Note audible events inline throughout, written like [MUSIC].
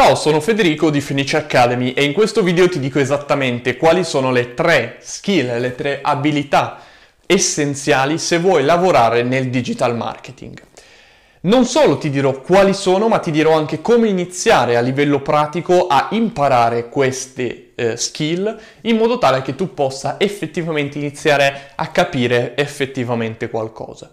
Ciao, sono Federico di Fenice Academy e in questo video ti dico esattamente quali sono le tre skill, le tre abilità essenziali se vuoi lavorare nel digital marketing. Non solo ti dirò quali sono, ma ti dirò anche come iniziare a livello pratico a imparare queste eh, skill in modo tale che tu possa effettivamente iniziare a capire effettivamente qualcosa.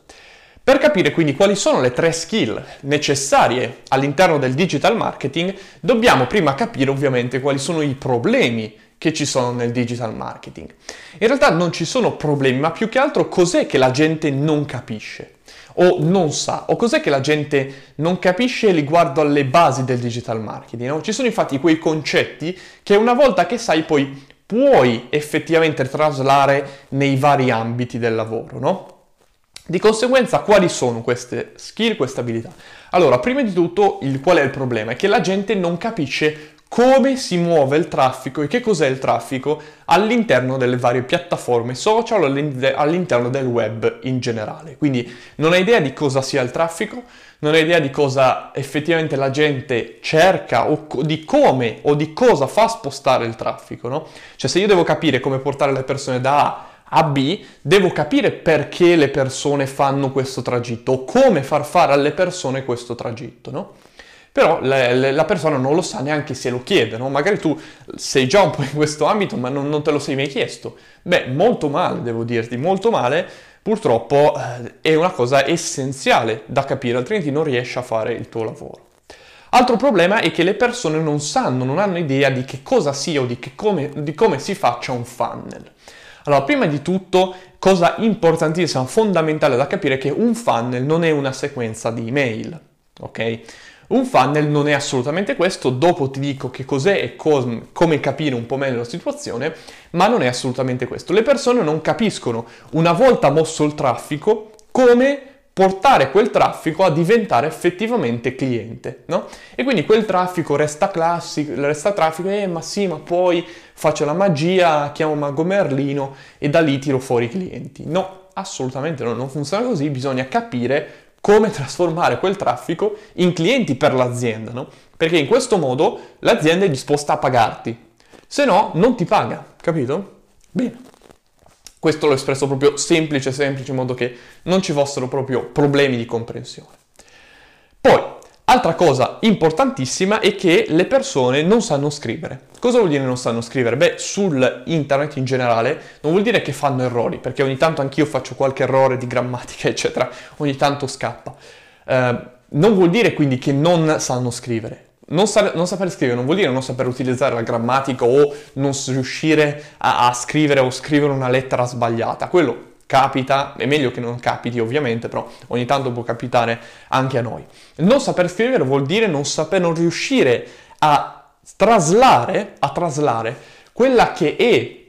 Per capire quindi quali sono le tre skill necessarie all'interno del digital marketing, dobbiamo prima capire ovviamente quali sono i problemi che ci sono nel digital marketing. In realtà non ci sono problemi, ma più che altro cos'è che la gente non capisce o non sa, o cos'è che la gente non capisce riguardo alle basi del digital marketing. No? Ci sono infatti quei concetti che una volta che sai poi puoi effettivamente traslare nei vari ambiti del lavoro, no? Di conseguenza, quali sono queste skill, queste abilità? Allora, prima di tutto, il, qual è il problema? È che la gente non capisce come si muove il traffico e che cos'è il traffico all'interno delle varie piattaforme social all'interno del web in generale. Quindi non ha idea di cosa sia il traffico, non ha idea di cosa effettivamente la gente cerca o di come o di cosa fa spostare il traffico, no? Cioè se io devo capire come portare le persone da A a B, devo capire perché le persone fanno questo tragitto o come far fare alle persone questo tragitto, no? Però le, le, la persona non lo sa neanche se lo chiede, no? Magari tu sei già un po' in questo ambito ma non, non te lo sei mai chiesto. Beh, molto male, devo dirti, molto male. Purtroppo eh, è una cosa essenziale da capire, altrimenti non riesci a fare il tuo lavoro. Altro problema è che le persone non sanno, non hanno idea di che cosa sia o di, come, di come si faccia un funnel. Allora, prima di tutto, cosa importantissima, fondamentale da capire è che un funnel non è una sequenza di email, ok? Un funnel non è assolutamente questo, dopo ti dico che cos'è e com- come capire un po' meglio la situazione, ma non è assolutamente questo. Le persone non capiscono, una volta mosso il traffico, come portare quel traffico a diventare effettivamente cliente, no? E quindi quel traffico resta classico, resta traffico, eh ma sì, ma poi faccio la magia, chiamo Mago Merlino e da lì tiro fuori i clienti. No, assolutamente no, non funziona così, bisogna capire come trasformare quel traffico in clienti per l'azienda, no? Perché in questo modo l'azienda è disposta a pagarti, se no non ti paga, capito? Bene. Questo l'ho espresso proprio semplice, semplice, in modo che non ci fossero proprio problemi di comprensione. Poi, altra cosa importantissima è che le persone non sanno scrivere. Cosa vuol dire non sanno scrivere? Beh, sul internet in generale non vuol dire che fanno errori, perché ogni tanto anch'io faccio qualche errore di grammatica, [LAUGHS] eccetera, ogni tanto scappa. Eh, non vuol dire quindi che non sanno scrivere, non, sa- non, saper scrivere non vuol dire non saper utilizzare la grammatica o non riuscire a-, a scrivere o scrivere una lettera sbagliata. Quello capita, è meglio che non capiti ovviamente, però ogni tanto può capitare anche a noi. Non saper scrivere vuol dire non saper, non riuscire a traslare, a traslare quella che è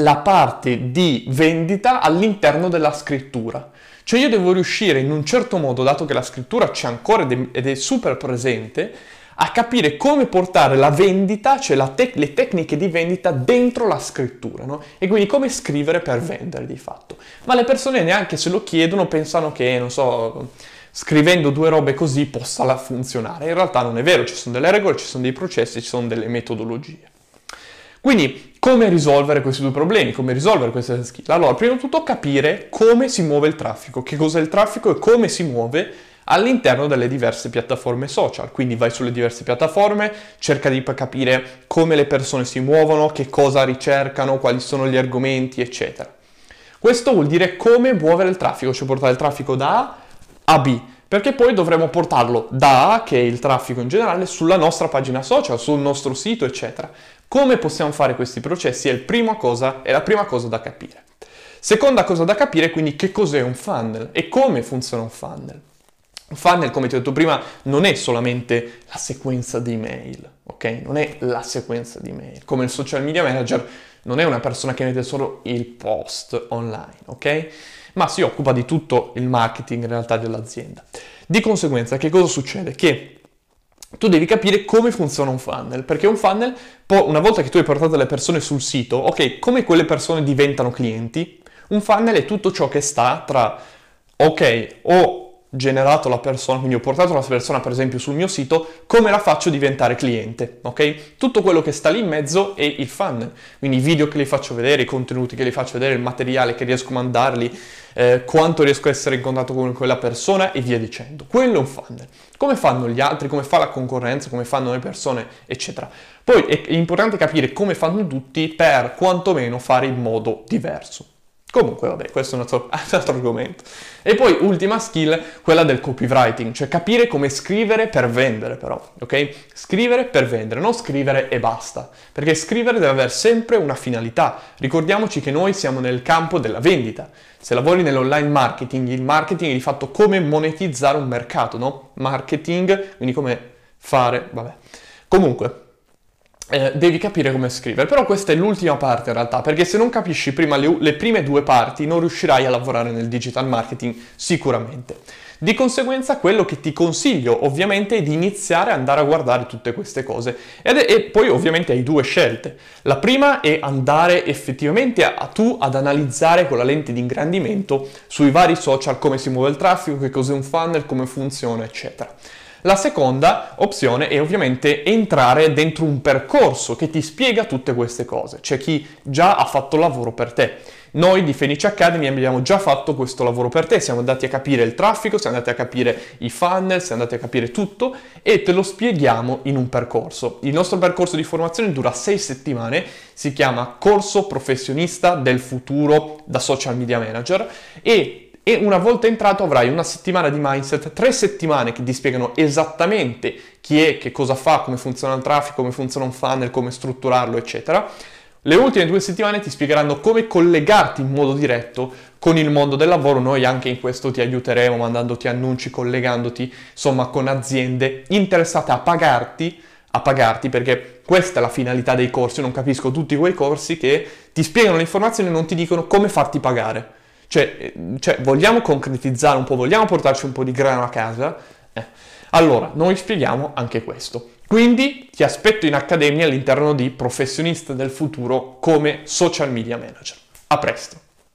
la parte di vendita all'interno della scrittura. Cioè io devo riuscire in un certo modo, dato che la scrittura c'è ancora ed è super presente, a capire come portare la vendita, cioè la tec- le tecniche di vendita dentro la scrittura, no? E quindi come scrivere per vendere di fatto. Ma le persone neanche se lo chiedono pensano che, non so, scrivendo due robe così possa funzionare. In realtà non è vero, ci sono delle regole, ci sono dei processi, ci sono delle metodologie. Quindi, come risolvere questi due problemi? Come risolvere queste skill? Allora, prima di tutto capire come si muove il traffico, che cos'è il traffico e come si muove all'interno delle diverse piattaforme social. Quindi vai sulle diverse piattaforme, cerca di capire come le persone si muovono, che cosa ricercano, quali sono gli argomenti, eccetera. Questo vuol dire come muovere il traffico, cioè portare il traffico da A a B, perché poi dovremo portarlo da A, che è il traffico in generale, sulla nostra pagina social, sul nostro sito, eccetera. Come possiamo fare questi processi è, cosa, è la prima cosa da capire. Seconda cosa da capire quindi che cos'è un funnel e come funziona un funnel. Un funnel, come ti ho detto prima, non è solamente la sequenza di email, ok? Non è la sequenza di email. Come il social media manager non è una persona che mette solo il post online, ok? Ma si occupa di tutto il marketing in realtà dell'azienda. Di conseguenza, che cosa succede? Che tu devi capire come funziona un funnel, perché un funnel, una volta che tu hai portato le persone sul sito, ok, come quelle persone diventano clienti, un funnel è tutto ciò che sta tra, ok, o generato la persona, quindi ho portato la persona per esempio sul mio sito, come la faccio diventare cliente, ok? Tutto quello che sta lì in mezzo è il funnel, quindi i video che li faccio vedere, i contenuti che li faccio vedere, il materiale che riesco a mandarli, eh, quanto riesco a essere in contatto con quella persona e via dicendo. Quello è un funnel. Come fanno gli altri, come fa la concorrenza, come fanno le persone, eccetera. Poi è importante capire come fanno tutti per quantomeno fare in modo diverso. Comunque, vabbè, questo è un altro, [LAUGHS] altro, argomento. E poi, ultima skill, quella del copywriting, cioè capire come scrivere per vendere, però, ok? Scrivere per vendere, non scrivere e basta, perché scrivere deve avere sempre una finalità. Ricordiamoci che noi siamo nel campo della vendita. Se lavori nell'online marketing, il marketing è di fatto come monetizzare un mercato, no? Marketing, quindi come fare, vabbè. Comunque, eh, devi capire come scrivere. Però questa è l'ultima parte in realtà, perché se non capisci prima le, le, prime due parti non riuscirai a lavorare nel digital marketing sicuramente. Di conseguenza quello che ti consiglio ovviamente è di iniziare ad andare a guardare tutte queste cose Ed è, e poi ovviamente hai due scelte. La prima è andare effettivamente a, a tu ad analizzare con la lente di ingrandimento sui vari social come si muove il traffico, che cos'è un funnel, come funziona eccetera. La seconda opzione è ovviamente entrare dentro un percorso che ti spiega tutte queste cose. C'è chi già ha fatto lavoro per te. Noi di Fenice Academy abbiamo già fatto questo lavoro per te, siamo andati a capire il traffico, siamo andati a capire i funnel, siamo andati a capire tutto e te lo spieghiamo in un percorso. Il nostro percorso di formazione dura sei settimane, si chiama Corso Professionista del Futuro da Social Media Manager e e una volta entrato avrai una settimana di mindset, tre settimane che ti spiegano esattamente chi è, che cosa fa, come funziona il traffico, come funziona un funnel, come strutturarlo, eccetera. Le ultime due settimane ti spiegheranno come collegarti in modo diretto con il mondo del lavoro. Noi anche in questo ti aiuteremo mandandoti annunci, collegandoti insomma con aziende interessate a pagarti, a pagarti perché questa è la finalità dei corsi. Io non capisco tutti quei corsi che ti spiegano le informazioni e non ti dicono come farti pagare. Cioè, cioè, vogliamo concretizzare un po', vogliamo portarci un po' di grano a casa? Eh. Allora, noi spieghiamo anche questo. Quindi ti aspetto in accademia all'interno di Professionista del Futuro come Social Media Manager. A presto!